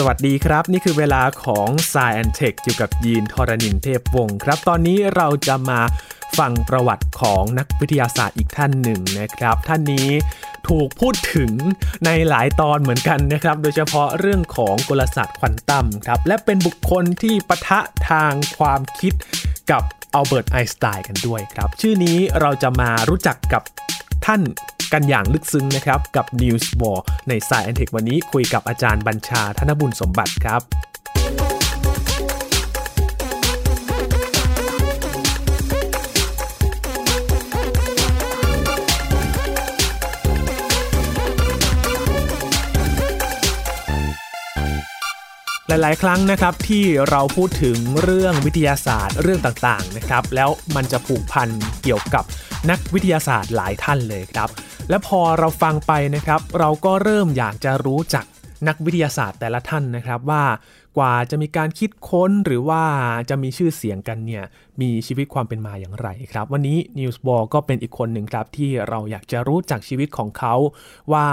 สวัสดีครับ นี่คือเวลาของ s ายแอนเทคอยู่กับยีนทรณินเทพวงศ์ครับ ตอนนี้เราจะมาฟังประวัติของนักวิทยาศาสตร์อีกท่านหนึ่งนะครับ ท่านนี้ถูกพูดถึงในหลายตอนเหมือนกันนะครับ โดยเฉพาะเรื่องของกลศาสตร์ควอนตัมครับ และเป็นบุคคลที่ปะทะทางความคิดกับอัลเบิร์ตไอน์สไตน์กันด้วยครับ ชื่อนี้เราจะมารู้จักกับท่าน กันอย่างลึกซึ้งนะครับกับ Niels Bohr ในสายแอนเทควันนี้คุยกับอาจารย์บัญชาธนบุญสมบัติครับหลาย ๆ ครั้งนะครับที่เราพูดถึงเรื่องวิทยาศาสตร์เรื่องต่าง ๆ นะครับ แล้วมันจะผูกพันเกี่ยวกับ นักวิทยาศาสตร์หลายท่านเลยครับ และพอเราฟังไปนะครับ เราก็เริ่มอยากจะรู้จักนักวิทยาศาสตร์แต่ละท่านนะครับว่ากว่าจะมีการคิดค้นหรือว่าจะมีชื่อเสียงกันเนี่ย มีชีวิตความเป็นมาอย่างไรครับ วันนี้ News b a l l ก็เป็นอีกคนหนึ่งครับที่เราอยากจะรู้จักชีวิตของเขาว่า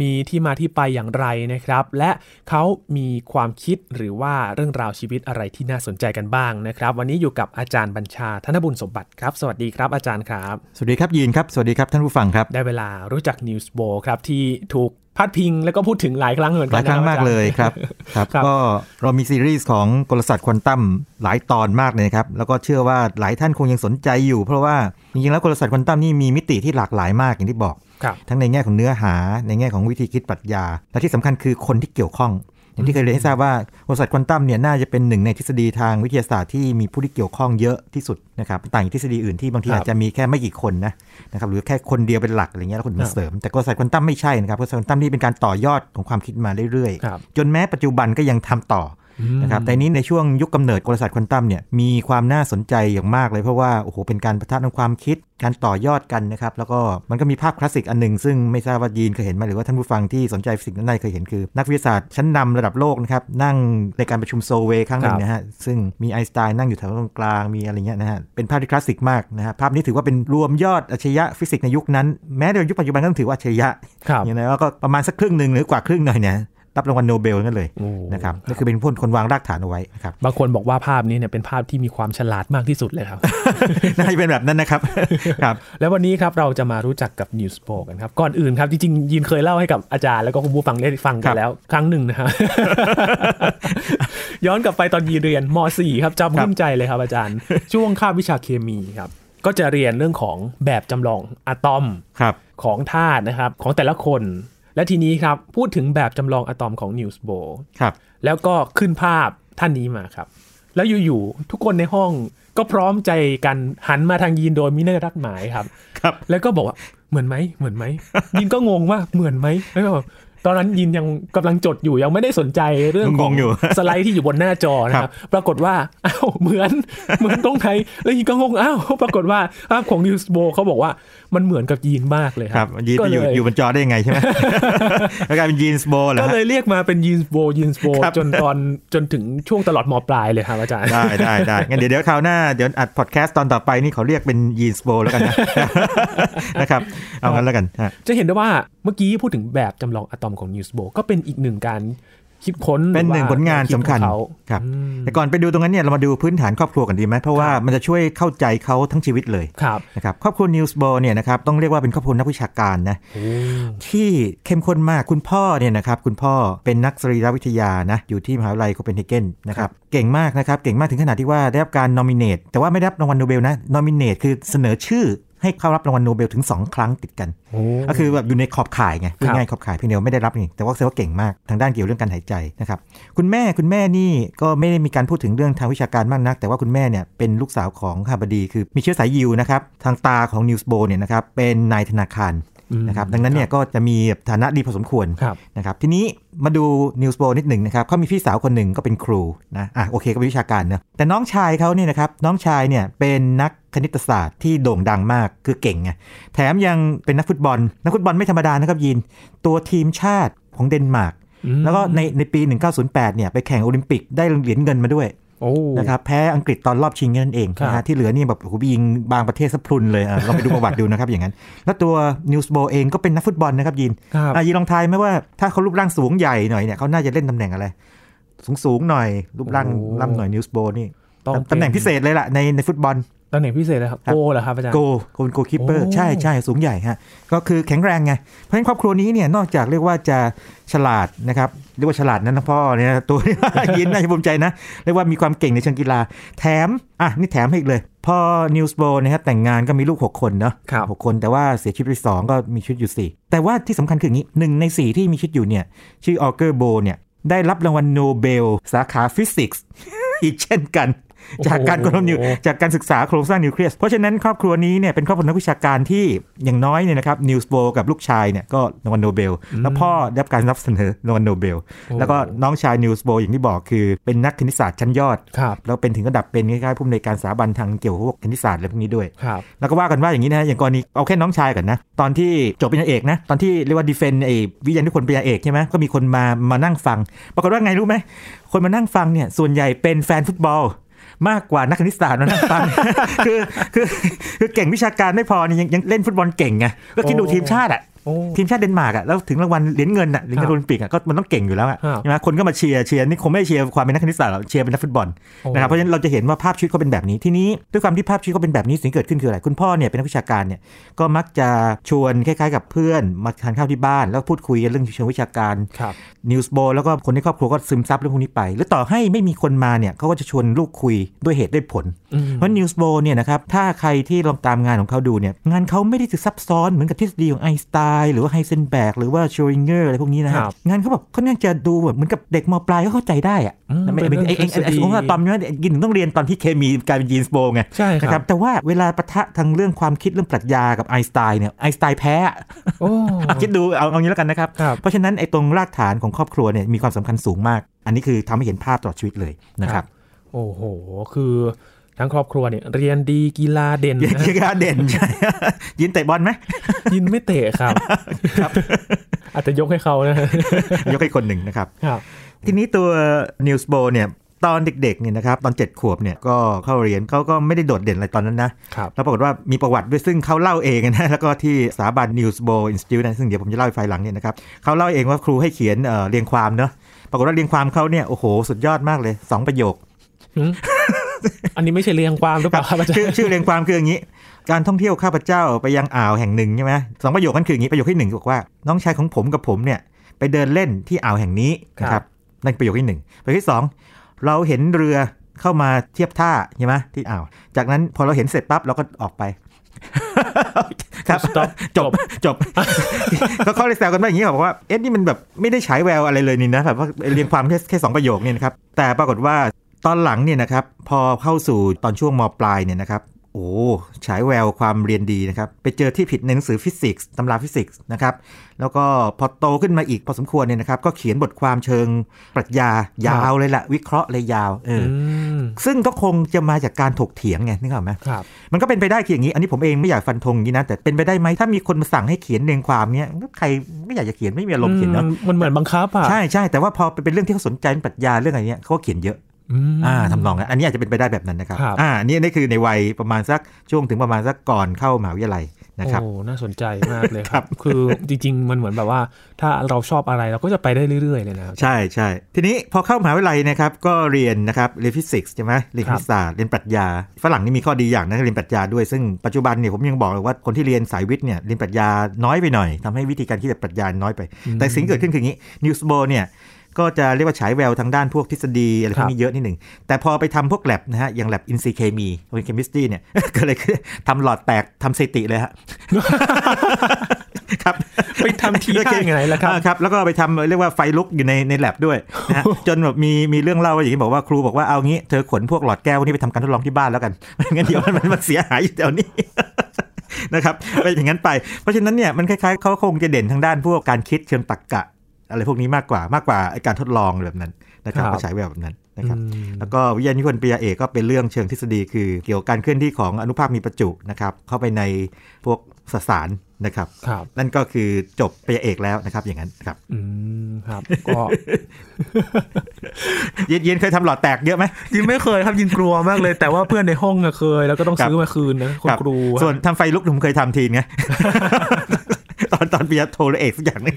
มีที่มาที่ไปอย่างไรนะครับ และเขามีความคิดหรือว่าเรื่องราวชีวิตอะไรที่น่าสนใจกันบ้างนะครับ วันนี้อยู่กับอาจารย์บัญชาธนบุญสมบัติครับ สวัสดีครับอาจารย์ครับ สวัสดีครับยีนครับสวัสดีครับท่านผู้ฟังครับ ได้เวลารู้จัก News b a l l ครับที่ถูกพาดพิงแล้วก็พูดถึงหลายครั้งเหมือนกัลายครั้งมากเลยครับครับครับ ก็เรามีซีรีส์ของกลศาสตร์ควอนตัมหลายตอนมากเลยนะครับ แล้วก็เชื่อว่าหลายท่านคงยังสนใจอยู่ เพราะว่าจริงๆแล้วกลศาสตร์ควอนตัมนี่มีมิติที่หลากหลายมากอย่างที่บอกครับทั้งในแง่ของเนื้อหาในแง่ของวิธีคิดปรัชญา และที่สำคัญคือคนที่เกี่ยวข้องอย่างที่เคยเรียนให้ทราบว่ากลศาสตร์ควอนตัมเนี่ยน่าจะเป็นหนึ่งในทฤษฎีทางวิทยาศาสตร์ที่มีผู้ที่เกี่ยวข้องเยอะที่สุดนะครับต่างจากทฤษฎีอื่นที่บางทีครับอาจจะมีแค่ไม่กี่คนนะนะครับหรือแค่คนเดียวเป็นหลักอะไรเงี้ยแล้วคนอื่นครับมาเสริมแต่กลศาสตร์ควอนตัมไม่ใช่นะครับกลศาสตร์ควอนตัมนี่เป็นการต่อยอดของความคิดมาเรื่อยครับๆจนแม้ปัจจุบันก็ยังทำต่อ นะครับแต่นี้ในช่วงยุคกำเนิดกลศาสตร์ควอนตัมเนี่ยมีความน่าสนใจอย่างมากเลยเพราะว่าโอ้โหเป็นการปะทะทางความคิด การต่อยอดกันนะครับแล้วก็มันก็มีภาพคลาสสิกอันหนึ่งซึ่งไม่ทราบว่ายีนเคยเห็นไหมหรือว่าท่านผู้ฟังที่สนใจฟิสิกส์นั้นได้เคยเห็นคือ นักวิทยาศาสตร์ชั้นนำระดับโลกนะครับนั่งในการประชุมโซลเวย์ครั้งหนึ่งนะฮะซึ่งมีไอน์สไตน์นั่งอยู่แถวตรงกลางมีอะไรเงี้ยนะฮะเป็นภาพที่คลาสสิกมากนะฮะภาพนี้ถือว่าเป็นรวมยอดอัจฉริยะฟิสิกส์ในยุคนั้นแม้ในยุคปัจจุบันก็ต้องถือว่าอัจฉริยะครับอย่างไรก็ประมาณสักครึ่งหนึ่งหรือกว่าครึ่งหน่อยเนี่ย รับรางวัลโนเบลนั่นเลยโอ้นะครับนี่คือเป็นผู้คนวางรากฐานเอาไว้นะครับบางคนบอกว่าภาพนี้เนี่ยเป็นภาพที่มีความฉลาดมากที่สุดเลยครับน่าจะเป็นแบบนั้นนะครับครับ แล้ววันนี้ครับเราจะมารู้จักกับ News p o กันครับก่อนอื่นครับจริงๆยินเคยเล่าให้กับอาจารย์แล้วก็คุณผู้ฟังได้ฟังคกัรันบแล้ว ครั้งหนึ่งนะครับย้อนกลับไปตอนยีนเรียนม .4 ครับจำขึ้นใจเลยครับอาจารย์ ช่วงคาบวิชาเคมีครับก็จะเรียนเรื่องของแบบจำลองอะตอมครับของธาตุนะครับ ของแต่ละคน และทีนี้ครับ พูดถึงแบบจำลองอะตอมของ News b o ครับ แล้วก็ขึ้นภาพท่านนี้มาครับ แล้วอยู่ๆทุกคนในห้องก็พร้อมใจกันหันมาทางยีนโดยมิเนอร์รัดหมายครับ ครับ แล้วก็บอกว่าเหมือนไหมเหมือนไหม ยินก็งงว่าเหมือนไหมแล้วก็แบบ ตอนนั้นยินยังกำลังจดอยู่ยังไม่ได้สนใจเรื่องของงงอยู่สไลด์ที่อยู่บนหน้าจอนะคครัรับบปรากฏว่าอ้าวเหมือนเหมือนตรงไหนแล้วยินก็งงอ้าวปรากฏว่าภาพของนิวส์โบเขาบอกว่ามันเหมือนกับยีนมากเลยคครัรับบยีนไปอยู่ก็เลอยู่บนจอได้ยังไงใช่ไหมแล้วกลายเป็นยีนส์โบเหรอก็ฮะเลยเรียกมาเป็นยีนส์โบยีนส์โบครับจนตอนจนถึงช่วงตลอดมปลายเลยครับอาจารย์ได้ได้ได้งั้นเดี๋ยวเดี๋ยวคราวหน้าเดี๋ยวอัดพอดแคสต์ตอนต่อไปนี่เขาเรียกเป็นยีนส์โบแล้วกันนะนะครับเอางั้นแล้วกันฮะจะเห็นได้ว่าเมื่อกี้พูดถึงแบบจำลองอะตอมของ Niels Bohr ก็เป็นอีกหนึ่งการคิดค้นเป็นหนึ่งหรือผว่าผลงานสำคัญแนวคิดของเขาครับอืมแต่ก่อนไปดูตรงนั้นเนี่ยเรามาดูพื้นฐานครอบครัวกันดีไหมเพราะว่าครับมันจะช่วยเข้าใจเขาทั้งชีวิตเลยครับนะครับครอบครัว Niels Bohr เนี่ยนะครับต้องเรียกว่าเป็นครอบครัวนักวิชาการนะโอ้ที่เข้มข้นมากคุณพ่อเนี่ยนะครับคุณพ่อเป็นนักสรีรวิทยานะอยู่ที่มหาวิทยาลัยโคเปนเฮเกนนะครับเก่งมากนะครับเก่งมากถึงขนาดที่ว่าได้รับการ nominate แต่ว่าไม่ได้รับรางวัลโนเบลนะ nominate คือเสนอชื่อ ให้เข้ารับรางวัลโนเบลถึง 2 ครั้งติดกันโอ้ก็คือแบบอยู่ในขอบข่ายไงพูดครับง่ายๆขอบข่ายเพียงเดียวไม่ได้รับนี่แต่ว่าแสดงว่าเก่งมากทางด้านเกี่ยวเรื่องการหายใจนะครับคุณแม่คุณแม่นี่ก็ไม่ได้มีการพูดถึงเรื่องทางวิชาการมากนัก แต่ว่าคุณแม่เนี่ยเป็นลูกสาวของคหบดี คือมีเชื้อสายยิวนะครับทางตาของนีลส์โบร์เนี่ยนะครับเป็นนายธนาคารอืม นะครับดังนั้นเนี่ยก็จะมีฐานะดีพอสมควรครับนะครับทีนี้มาดูนีลส์โบร์นิดหนึ่งนะครับเขามีพี่สาวคนหนึ่งก็เป็นครูนะอะโอเคก็เป็นวิชาการนะแต่น้องชายเขาเนี่ยนะครับน้องชายเนี่ยเป็นนักคณิตศาสตร์ที่โด่งดังมากคือเก่งไงแถมยังเป็นนักฟุตบอล นักฟุตบอลไม่ธรรมดานะครับยิน ตัวทีมชาติของเดนมาร์กอืมแล้วก็ในในปี 1908เนี่ยไปแข่งโอลิมปิกได้เหรียญเงินมาด้วยโอ้ นะครับแพ้อังกฤษตอนรอบชิงแค่นั้นเองครับนะฮะที่เหลือนี่แบบโอ้โหยิงบางประเทศซะพรุนเลยอะลองไปดูประวัติดูนะครับอย่างนั้น แล้วตัวนีลส์โบร์เองก็เป็นนักฟุตบอลนะครับยินครับอะยินลองทายไหมว่าถ้าเขารูปร่างสูงใหญ่หน่อยเนี่ยเขาน่าจะเล่นตำแหน่งอะไร สูงๆหน่อยรูปร่างโอ้ล่ำหน่อยนีลส์โบร์นี่ ต้องตำแหน่งพิเศษเลยล่ะในในฟุตบอลตำแหน่งพิเศษเลยครับครับโกลเหรอครับอาจารย์โกลโกล goalkeeper โอ้ใช่ใช่สูงใหญ่ฮะก็คือแข็งแรงไงเพราะฉะนั้นครอบครัวนี้เนี่ยนอกจากเรียกว่าจะฉลาดนะครับเรียกว่าฉลาดนั้นนะพ่อเนี่ยตัวยินน่าจะภูมิใจนะเรียกว่ามีความเก่งในเชิงกีฬา แถมอะนี่แถมให้อีกเลยพอนีลส์โบร์นะครับแต่งงานก็มีลูก 6 คนเนาะครับหกคนแต่ว่าเสียชีวิตไปสองก็มีชีวิตอยู่ 4 แต่ว่าที่สำคัญคืออย่างนี้หนึ่งใน 4 ที่มีชีวิตอยู่เนี่ยชื่อออเก โบร์เนี่ยได้รับรางวัลโนเบลสาขาฟิสิกส์อีกเช่นกัน จากการค้นพบนิวโอ้โหจากการศึกษาโครงสร้างนิวเคลียส เพราะฉะนั้นครอบครัวนี้เนี่ยเป็นครอบครัวนักวิชาการที่อย่างน้อยเนี่ยนะครับนีลส์โบร์กับลูกชายเนี่ยก็รางวัลโนเบล แล้วพ่อได้รับการรับเสนอรางวัลโนเบล แล้วก็น้องชายนีลส์โบร์อย่างที่บอกคือเป็นนักคณิตศาสตร์ชั้นยอดครับแล้วเป็นถึงระดับเป็นคล้ายๆผู้อำนวยการสถาบันทางเกี่ยวกับพวกคณิตศาสตร์อะไรพวกนี้ด้วยครับแล้วก็ว่ากันว่าอย่างนี้นะฮะอย่างกรณีเอาแค่น้องชายก่อนนะตอนที่จบปริญญาเอกนะตอนที่เรียกว่า defend ไอ้วิทยานิพนธ์ปริญญาเอกใช่ไหมก็มีคนมามานั่งฟัง ปรากฏว่าไงรู้ไหมคนมานั่งฟังเนี่ยส่วนใหญ่เป็นแฟนฟุตบอล มากกว่านักคณิตศาสตร์มานั่งฟังคือคือคือเก่งวิชาการไม่พอนี่ยังยังเล่นฟุตบอลเก่งไงก็คิดดูโอ้ทีมชาติอะโอ้ ทีมชาติเดนมาร์กอะแล้วถึงรางวัลเหรียญเงินอะเหรียญเงินครับโอลิมปิกอะก็มันต้องเก่งอยู่แล้วอะครับใช่ไหมคนก็มาเชียร์เชียร์นี่คงไม่ได้เชียร์ความเป็นนักคณิตศาสตร์หรอกเชียร์เป็นนักฟุตบอลโอ้นะครับเพราะฉะนั้นเราจะเห็นว่าภาพชีวิตเขาเป็นแบบนี้ทีนี้ด้วยความที่ภาพชีวิตเขาเป็นแบบนี้สิ่งที่เกิดขึ้นคืออะไรคุณพ่อเนี่ยเป็นนักวิชาการเนี่ยก็มักจะชวนคล้ายๆ กับเพื่อนมาทานข้าวที่บ้าน แล้วพูดคุยกันเรื่องเชิงวิชาการครับนีลส์โบร์แล้วก็คนในครอบครัวก็ซึมซับเรื่องพวกนี้ไป หรือต่อให้ไม่มีคนมาเนี่ยเขาก็จะชวนลูกคุยด้วยเหตุด้วยผลอืมเพราะนีลส์โบร์เนี่ยนะครับถ้าใครที่ลองตามงานของเขาดูเนี่ยงานเขาไม่ได้จะซับซ้อนเหมือนกับทฤษฎีของไอน์สไตน์หรือว่าไฮเซนเบิร์กหรือว่าชเรอดิงเงอร์อะไรพวกนี้นะฮะครับงานเขาแบบเขาเนี่ยจะดูแบบเหมือนกับเด็กมปลายก็เข้าใจได้อะอืมไม่เป็นไม่เรื่องไอ้ไอ้ทฤษฎีไอ้สมมติว่าอะตอมเนี่ยกินต้องเรียนตอนที่เคมีกลายเป็นนีลส์โบร์ไงใช่นะครัรับแต่ว่าเวลาปะทะทางเรื่องความคิดเรื่องปรัชญากับไอน์สไตน์เนี่ยไอน์สไตน์แพ้อะโอ้อะคิดดูเอาเอางี้แล้วกันนะครับครับ เพราะฉะนั้นไอ้ตรงรากฐานของครอบครัวเนี่ยมีความสำคัญสูงมาก อันนี้คือทำให้เห็นภาพตลอดชีวิตเลยนะครับโอ้โห คือ ทั้งครอบครัวเนี่ยเรียนดีกีฬาเด่นยินนะกีฬาเด่นใช่ยินเตะบอลไหมยินไม่เตะครับอาจจะยกให้เขานะยกให้คนหนึ่งนะครับครับ ทีนี้ตัวนิวส์โบเนี่ยตอนเด็กๆเนี่ยนะครับตอน 7 ขวบเนี่ยก็เข้าเรียนเขาก็ไม่ได้โดดเด่นอะไรตอนนั้นนะครับแล้วปรากฏว่ามีประวัติด้วยซึ่งเขาเล่าเองนะ แล้วก็ที่สถาบันนิวส์โบอินสติ e นะซึ่งเดี๋ยวผมจะเล่าให้ฟังหลังเนี่ยนะครับเขาเล่าเองว่าครูให้เขียนเอ่อเรียงความเนาะปรากฏว่าเรียงความเขาเนี่ย โอ้โห สุดยอดมากเลย 2 ประโยคหืม อันนี้ไม่ใช่เรียงความหรือเปล่าครับอาจารย์ชื่อชื่อเรียงความคืออย่างนี้ การท่องเที่ยวข้าพเจ้าไปยังอ่าวแห่งหนึ่งใช่ไหมสองประโยคนั้นคืออย่างนี้ประโยคที่หนึ่งบอกว่าน้องชายของผมกับผมเนี่ยไปเดินเล่นที่อ่าวแห่งนี้นะครับนั่นประโยคที่หนึ่งประโยคที่สองเราเห็นเรือเข้ามาเทียบท่าใช่ไหมที่อ่าว จากนั้นพอเราเห็นเสร็จปั๊บเราก็ออกไปครับ Stop จบจบก็เขาเลยแซวกันว่าอย่างนี้บอกว่าเอ๊ะนี่มันแบบไม่ได้ฉายแววอะไรเลยนี่นะแบบว่าเรียงความแค่แค่สองประโยคเนี่ยนะครับแต่ปรากฏว่า ตอนหลังเนี่ยนะครับพอเข้าสู่ตอนช่วงมปลายเนี่ยนะครับโอ้ฉายแววความเรียนดีนะครับ ไปเจอที่ผิดในหนังสือฟิสิกส์ตำราฟิสิกส์นะครับ แล้วก็พอโตขึ้นมาอีกพอสมควรเนี่ยนะครับ ก็เขียนบทความเชิงปรัชญายาวเลยละวิเคราะห์เลยยาวเอออมซึ่งก็คงจะมาจากการถกเถียงไงนึกออกไหมครับมันก็เป็นไปได้คืออย่างนี้ อันนี้ผมเองไม่อยากฟันธงอย่างนี้นะ แต่เป็นไปได้ไหมถ้ามีคนมาสั่งให้เขียนเรียงความเนี้ยใครไม่อยากจะเขียนไม่มีอารมณ์เขียนเนาะอืมมันเหมือนบังคับอะใช่ใช่แต่ว่าพอเป็นเรื่องที่เขาสนใจเป็นปรัชญาเรื่องอะไรเนี้ยเขาก็เขียนเยอะม อ่าทำนองนั้นอันนี้อาจจะเป็นไปได้แบบนั้นนะครับครับอ่านี่นี่คือในวัยประมาณสักช่วงถึงประมาณสักก่อนเข้ามหาวิทยาลัยนะครับโอ้น่าสนใจมากเลยคครัรับบคือจริง ๆ มันเหมือนแบบว่า ถ้าเราชอบอะไรเราก็จะไปได้เรื่อย ๆ เลยนะครับใช่ใช่ทีนี้พอเข้ามหาวิทยาลัยนะครับก็เรียนนะครับเรียนฟิสิกส์ใช่ไหมเรียนคณิตศาสตร์เรียนปรัชญาฝรั่งนี่มีข้อดีอย่างนะเรียนปรัชญาด้วยซึ่งปัจจุบันเนี่ยผมยังบอกเลยว่าคนที่เรียนสายวิทย์เนี่ยเรียนปรัชญาน้อยไปหน่อยทำให้วิธีการคิดแบบปรัชญาน้อยไป แต่สิ่งที่เกิดขึ้นคืออย่างนี้นีลส์โบร์เนี่ย ก็จะเรียกว่าฉายแววทางด้านพวกทฤษฎีอะไรพวกนี้เยอะนิดหนึ่ง แต่พอไปทำพวกแล็บนะฮะ อย่างแล็บอินทรีย์เคมีโอ chemistry เนี่ยก็เลยคือทำหลอดแตกทำสถิติเลยฮะครับไปทำทีท่ายังไงล่ะครับอ่าครับ แล้วก็ไปทำเรียกว่าไฟลุกอยู่ในในแลบด้วยนะฮะจนแบบมีมีเรื่องเล่าว่าอย่างนี้บอกว่าครูบอกว่าเอางี้เธอขนพวกหลอดแก้วพวกนี้ไปทำการทดลองที่บ้านแล้วกันไม่งั้นเดี๋ยวมันมันเสียหายอยู่แถวนี้นะครับไปนอย่างนั้นไป เพราะฉะนั้นเนี่ยมันคล้ายๆเขาคงจะเด่นทางด้านพวกการคิดเชิงตรรกะ อะไรพวกนี้มากกว่ามากกว่าไอ้การทดลองแบบนั้นนะครับครับก็ฉายแววแบบนั้นนะครับอืมแล้วก็วิทยานิพนธ์ปริญญาเอกก็เป็นเรื่องเชิงทฤษฎีคือเกี่ยวกับการเคลื่อนที่ของอนุภาคมีประจุนะครับเข้าไปในพวกสสารนะครับครับนั่นก็คือจบปริญญาเอกแล้วนะครับอย่างนั้นครับอืมครับก็เย็นเย็นเคยทำหลอดแตกเยอะไหมยินไม่เคยครับยินกลัวมากเลย แต่ว่าเพื่อนในห้องอะเคย แล้วก็ต้องครับซื้อมาคืนนะคุณรับครู ส่วนทำไฟลุกผมเคยทำทีไง ตอนตอนปริญญาโทหรือเอกสักอย่างหนึง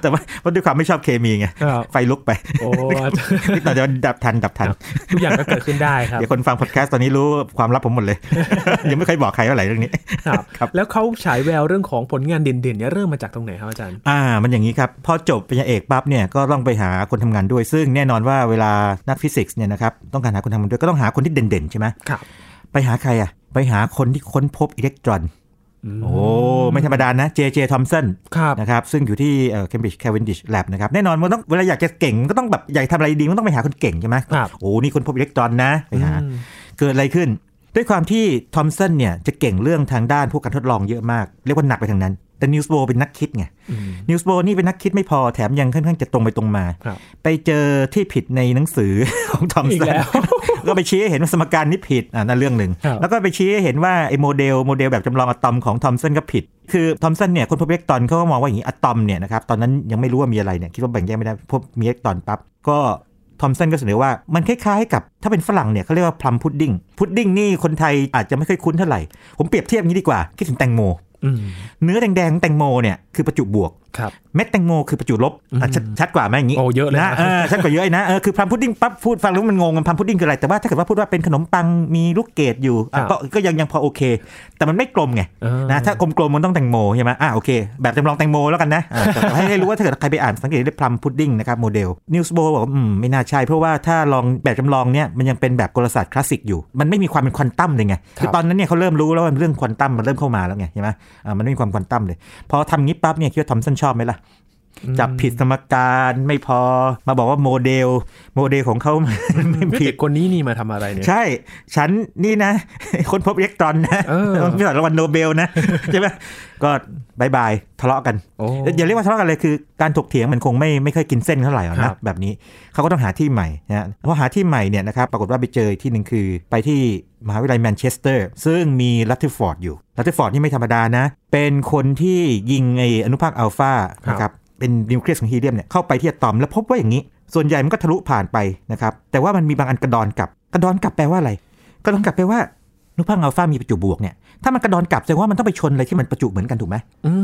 แต่ว่าเพราะด้วยความไม่ชอบเคมีไงครับไฟลุกไปโอ้นิดหน่อยจะดับทันดับทันทุกอย่างก็เกิดขึ้นได้ครับเดี๋ยวคนฟังพอดแคสต์ตอนนี้รู้ความลับผมหมดเลย ยังไม่เคยบอกใครว่าอะไรเรื่องนี้ครับครับแล้วเขาฉายแววเรื่องของผลงานเด่นๆเนี่ยเริ่มมาจากตรงไหนครับอาจารย์อ่า มันอย่างนี้ครับพอจบปริญญาเอกปั๊บเนี่ยก็ต้องไปหาคนทำงานด้วยซึ่งแน่นอนว่าเวลานักฟิสิกส์เนี่ยนะครับต้องการหาคนทำงานด้วยก็ต้องหาคนที่เด่นๆใช่ไหมครับไปหาใครอะไปหาคนที่ค้นพบอิเล็กตรอนม โอ้ไม่ธรรมดานะ J.J. Thomson ครับนะครับซึ่งอยู่ที่เอ่อ Cambridge Cavendish Lab นะครับแน่นอนมันต้องเวลาอยากจะเก่งก็ต้องแบบอยากทำอะไรดีมันต้องไปหาคนเก่งใช่ไหมครับโอ้นี่คนพบอิเล็กตรอนนะไปหาอืมเกิดอะไรขึ้น ด้วยความที่ทอมสันเนี่ยจะเก่งเรื่องทางด้านพวกการทดลองเยอะมาก เรียกว่าหนักไปทางนั้น แต่นีลส์โบร์เป็นนักคิดไงอืมนีลส์โบร์นี่เป็นนักคิดไม่พอแถมยังค่อนข้างจะตรงไปตรงมาครับไปเจอที่ผิดในหนังสือของทอมสันอีกแล้วก็ไปชี้ให้เห็นว่าสมการนี้ผิดอ่านั่นเรื่องหนึ่งครับแล้วก็ไปชี้ให้เห็นว่าไอ้โมเดลโมเดลแบบจำลองอะตอมของทอมสันก็ผิด คือทอมสันเนี่ยค้นพบอิเล็กตรอนเขาก็มองว่าอย่างนี้อะตอมเนี่ยนะครับตอนนั้นยังไม่รู้ว่ามีอะไรเนี่ยคิดว่าแบ่งแยกไม่ได้พบมีอิเล็กตรอนปั๊บก็ทอมสันก็เสนอว่ามันคล้ายๆกับถ้าเป็นฝรั่งเนี่ยเขาเรียกว่า plum pudding พุดดิ้งนี่คนไทยอาจจะไม่ค่อยคุ้นเท่าไหร่ผมเปรียบเทียบอย่างนี้ดีกว่าคิดถึงแตงโมอืม เนื้อแดงๆของแตงโมเนี่ยคือประจุบวกเม็ดแตงโมคือประจุลบอะชัดชัดกว่าไหมอย่างนี้โอ้เยอะเลยนะนะเออชัดกว่าเยอะนะเออคือ plum pudding ปั๊บพูดฟังแล้วมันงงมัน plum pudding คืออะไรแต่ว่าถ้าเกิดว่าพูดว่าเป็นขนมปังมีลูกเกดอยู่อะก็ก็ยังยังพอโอเค แต่มันไม่กลมไงเออนะถ้ากลมๆมันต้องแตงโมใช่ไหมอะโอเคแบบจำลองแตงโมแล้วกันนะอะแต่ให้ให้รู้ว่าถ้าเกิดใครไปอ่านสังเกตได้ plum pudding นะครับโมเดลนีลส์โบร์บอกว่าอืมไม่น่าใช่เพราะว่าถ้าลองแบบจำลองเนี่ยมันยังเป็นแบบกลศาสตร์คลาสสิกอยู่มันไม่มีความเป็นควอนตัมเลยไงคือตอนนั้นเนี่ยเขาเริ่มรู้แล้วว่าเรื่องควอนตัมมันเริ่มเข้ามาแล้วไงใช่ไหมอ่ามันไม่มีความควอนตัมเลยพอทำงี้ปั๊บเนี่ยคิดว่าทอมสันชอบไหมล่ะ จับผิดสมการไม่พอมาบอกว่าโมเดล โมเดลของเขาไม่เฮ้ยผิดเด็กคนนี้นี่มาทำอะไรเนี่ยใช่ ฉันนี่นะ คนพบอิเล็กตรอนนะเออไม่ใช่รางวัลโนเบลนะใช่ไหมก็ bye bye ทะเลาะกันโอ้อย่าเรียกว่าทะเลาะกันเลยคือการถกเถียงมันคงไม่ไม่ค่อยกินเส้นเท่าไหร่หรอกนะครับแบบนี้เขาก็ต้องหาที่ใหม่นะฮะพอหาที่ใหม่เนี่ยนะครับปรากฏว่าไปเจอที่หนึ่งคือไปที่มหาวิทยาลัยแมนเชสเตอร์ ซึ่งมีลัตเทอร์ฟอร์ดอยู่ลัตเทอร์ฟอร์ดนี่ไม่ธรรมดานะ เป็นคนที่ยิงไออนุภาคอัลฟานะครับ เป็นนิวเคลียสของฮีเลียมเนี่ยเข้าไปที่อะตอมแล้วพบว่าอย่างนี้ ส่วนใหญ่มันก็ทะลุผ่านไปนะครับแต่ว่ามันมีบางอันกระดอนกลับ กระดอนกลับแปลว่าอะไร กระดอนกลับแปลว่า อนุภาคอัลฟามีประจุบวกเนี่ยถ้ามันกระดอนกลับแสดงว่ามันต้องไปชนอะไรที่มันประจุเหมือนกันถูกไหม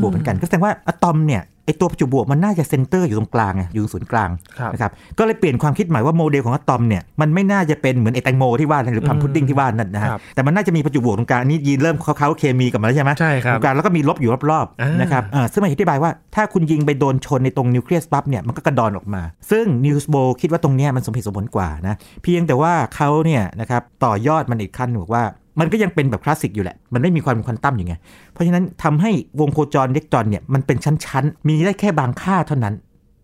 บวกเหมือนกัน ก็แสดงว่าอะตอมเนี่ยไอตัวประจุบวกมันน่าจะ center อยู่ตรงกลางไงอยู่ตรงศูนย์กลางครับนะครับก็เลยเปลี่ยนความคิดใหม่ว่าโมเดลของอะตอมเนี่ยมันไม่น่าจะเป็นเหมือนไอแตงโมที่ว่านะหรือ plum pudding ที่ว่านั่นนะฮะครับแต่มันน่าจะมีประจุบวกตรงกลางอันนี้ยีนเริ่มเขาๆเคมีกลับมาแล้วใช่ไหมใช่ครับตรงกลางแล้วก็มีลบอยู่รอบอ่าๆนะครับอ่าซึ่งมันอธิบายว่าถ้าคุณยิงไปโดนชนในตรงนิวเคลียสปั๊บเนี่ยมันก็กระดอนออกมา ซึ่งนีลส์ บอร์คิดว่าตรงเนี้ยมันสมเหตุสมผลกว่านะเพียงแต่ว่าเขาเนี่ยนะครับต่อยอดมันอีกขั้นบอกว่า มันก็ยังเป็นแบบคลาสสิกอยู่แหละ มันไม่มีความเป็นควอนตัมอยู่ไง เพราะฉะนั้นทำให้วงโคจรอิเล็กตรอนเนี่ยมันเป็นชั้นๆ มีได้แค่บางค่าเท่านั้น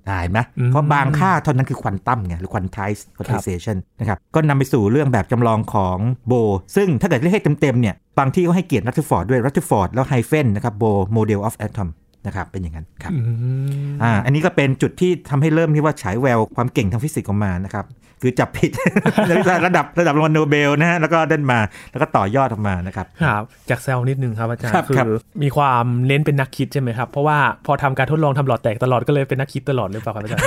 อ่าเห็นไหมอืมเพราะบางค่าเท่านั้นคือควอนตัมไงหรือ quantize quantization นะครับ ก็นำไปสู่เรื่องแบบจำลองของบอร์ ซึ่งถ้าเกิดเรียกให้เต็มๆเนี่ยบางที่ก็ให้เกียรติรัตเทอร์ฟอร์ดด้วยรัตเทอร์ฟอร์ดแล้ว hyphen นะครับ Bohr model of atomนะครับเป็นอย่างนั้นครับอืมอ่าอันนี้ก็เป็นจุดที่ทำให้เริ่มที่ว่าฉายแววความเก่งทางฟิสิกส์ออกมานะครับ คือจับผิดระดับระดับรางวัลโนเบลนะฮะแล้วก็เดินมาแล้วก็ต่อยอดออกมานะครับครับจากแซวนิดนึงครับอาจารย์ครับคือครับมีความเน้นเป็นนักคิดใช่ไหมครับ เพราะว่าพอทำการทดลองทำหลอดแตกตลอดก็เลยเป็นนักคิดตลอดหรือเปล่าครับอาจารย์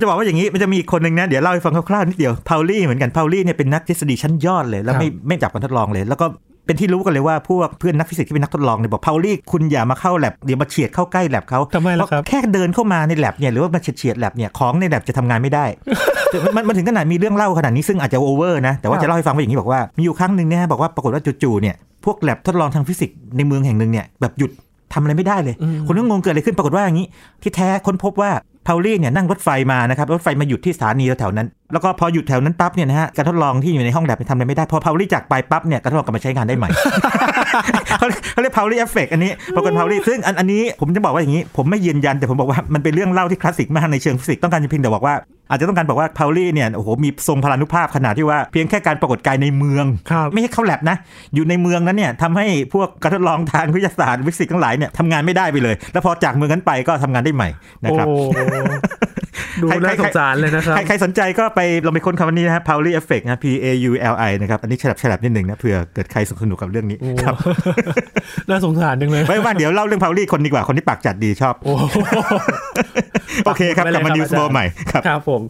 จะบอกว่าอย่างนี้มันจะมีอีกคนหนึ่งนะเดี๋ยวเล่าให้ฟังคร่าวๆนิดเดียวพาวลี่เหมือนกันพาวลี่เนี่ยเป็นนักทฤษฎีชั้นยอดเลย แล้วไม่ไม่จับการทดลองเลยแล้วก็เป็นที่รู้กันเลยว่าพวกเพื่อนนักฟิสิกส์ที่เป็นนักทดลองเนี่ยบอกพาวลี่คุณอย่ามาเข้าแลบเดี๋ยวมาเฉียดเข้าใกล้แลบเขาทำไมล่ะครับเพาแค่เดินเข้ามาในแลบเนี่ยหรือว่ามาเฉียดเฉียดแลบเนี่ยของในแลบจะทำงานไม่ได้ มันมันถึงขนาดมีเรื่องเล่าขนาดนี้ซึ่งอาจจะโอเวอร์นะ แต่ว่าครับจะเล่าให้ฟังว่าอย่างนี้บอกว่ามีอยู่ครั้งหนึ่งเนี่ยบอกว่าปรากฏว่าจู่ๆเนี่ยพวกแลบทดลองทางฟิสิกส์ในเมืองแห่งหนึ่งเนี่ยแบบหยุดทำอะไรไม่ได้เลยอืมคนก็งงเกิดอะไรขึ้นปรากฏว่าอย่างนี้ ที่แท้ค้นพบว่าพาวลี่เนี่ยนั่งรถไฟมานะครับรถไฟมาหยุดที่สถานีแถวๆนั้น แล้วก็พอหยุดแถวนั้นปั๊บเนี่ยนะฮะการทดลองที่อยู่ในห้องแลบทำอะไรไม่ได้ พอพาวลี่จากไปปั๊บเนี่ยการทดลองกลับมาใช้งานได้ใหม่เขาเรียกเขาเรียก Pauli effect อันนี้ปรากฏพาวลี่ซึ่งอันอันนี้ผมจะบอกว่าอย่างนี้ ผมไม่ยืนยันแต่ผมบอกว่ามันเป็นเรื่องเล่าที่คลาสสิกมากในเชิงฟิสิกส์ต้องการจะเพียงแต่บอกว่าอาจจะต้องการบอกว่าพาวลี่เนี่ยโอ้โหมีทรงพลานุภาพขนาดที่ว่าเพียงแค่การปรากฏกายในเมืองครับไม่ใช่เข้าแลบนะ อยู่ในเมืองนั้นเนี่ยทำให้พวกการทดลองทางวิทยาศาสตร์ฟิสิกส์ทั้งหลายเนี่ยทำงานไม่ได้ไปเลย แล้วพอจากเมืองนั้นไปก็ทำงานได้ใหม่นะครับโอ้ดูใครน่าใครสงสารเลยนะครับ ใครใครสนใจก็ไปลองไปค้นคำนี้นะฮะ Pauli Effect นะ P A U L I นะครับ อันนี้ฉลับฉลับนิดหนึ่งนะเผื่อเกิดใครสนุกกับเรื่องนี้โอ้ครับ น่าสงสารจังเลยไว้ว่างเดี๋ยวเล่าเรื่อง Pauli คนดีกว่าคนที่ปากจัดดีชอบ โอ้โอเคครับปักลับมาไเลยนิวส์โบอาจารย์ใหม่ครับ ครับผม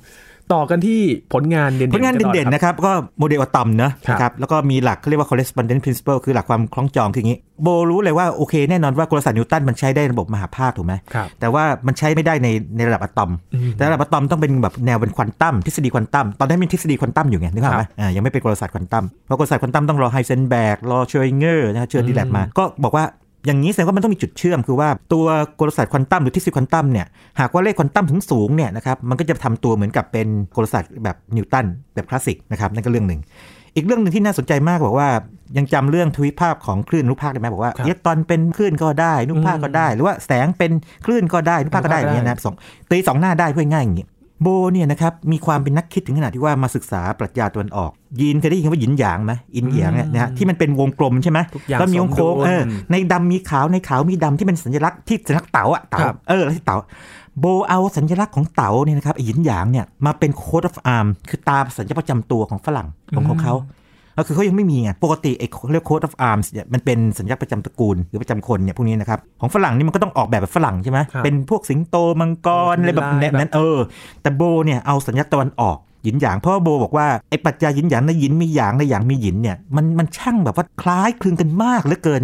ต่อกันที่ผลงานเด่นๆผลงานกัต่อเด่นๆครับนะครับ ก็โมเดลอะตอมเนอะครับนะครับแล้วก็มีหลักเขาเรียกว่า correspondence principle คือหลักความคล้องจองคืออย่างนี้ โบรู้เลยว่าโอเคแน่นอนว่ากลศาสตร์นิวตันมันใช้ได้ในระบบมหาภาคถูกไหมครับแต่ว่ามันใช้ไม่ได้ในในระดับอะตอมอืมแต่ระดับอะตอมต้องเป็นแบบแนวเป็นควอนตัมทฤษฎีควอนตัมตอนนั้นมีทฤษฎีควอนตัมอยู่ไงนึกภาพไหมอ่ายังไม่เป็นกลศาสตร์ควอนตัมเพราะกลศาสตร์ควอนตัมต้องรอไฮเซนแบกรอเชอริงเกอร์นะฮะเชิญดีแลบมาก็บอกว่า อย่างนี้แสดงว่ามันต้องมีจุดเชื่อมคือว่าตัวกลศาสตร์ควอนตัมหรือทฤษฎีควอนตัมเนี่ยหากว่าเลขควอนตัมถึงสูงเนี่ยนะครับมันก็จะทำตัวเหมือนกับเป็นกลศาสตร์แบบนิวตันแบบคลาสสิกนะครับนั่นก็เรื่องหนึ่ง อีกเรื่องหนึ่งที่น่าสนใจมากบอกว่ายังจำเรื่องทวิภาพของคลื่นอนุภาคได้ไหมบอกว่าครับอิเล็กตรอนเป็นคลื่นก็ได้อนุภาคก็ได้ หรือว่าแสงเป็นคลื่นก็ได้อนุภาคก็ได้อนุอภาคย่างเงี้ยนะสองตีสองหน้าได้เพื่อง่ายอย่างงี้ โบเนี่ยนะครับมีความเป็นนักคิดถึงขนาดที่ว่ามาศึกษาปรัชญาตะวันออก ยีนเคยได้ยินคำว่าหยินหยางไหมหยินหยางเนี่ยนะฮะที่มันเป็นวงกลมใช่ไหมทุกอย่างแล้วมีวงโค้งสมดุลเออในดำมีขาวในขาวมีดำที่เป็นสัญลักษณ์ที่สัญลักษณ์เต๋าอะเต๋าครับเออแล้วที่เต๋าโบเอาสัญลักษณ์ของเต๋าเนี่ยนะครับไอ้หยินหยางเนี่ยมาเป็นโค้ดออฟอาร์มคือตาสัญลักษณ์ประจำตัวของฝรั่งของของเขา ก็คือเขายังไม่มีไงปกติไอ้เขาเรียก coat of arms เนี่ยมันเป็นสัญลักษณ์ประจำตระกูลหรือประจำคนเนี่ยพวกนี้นะครับของฝรั่งนี่มันก็ต้องออกแบบแบบฝรั่งใช่ไหมครับเป็นพวกสิงโตมังกรมีอะไรแบบลายนั้นแบบนั้นเออ แต่โบเนี่ยเอาสัญลักษณ์ตะวันออกหยินหยางเพราะว่าโบบอกว่าไอ้ปรัชญาหยินหยางในหยินมีหยางในหยางมีหยินเนี่ยมันมันช่างแบบว่าคล้ายคลึงกันมากเหลือเกิน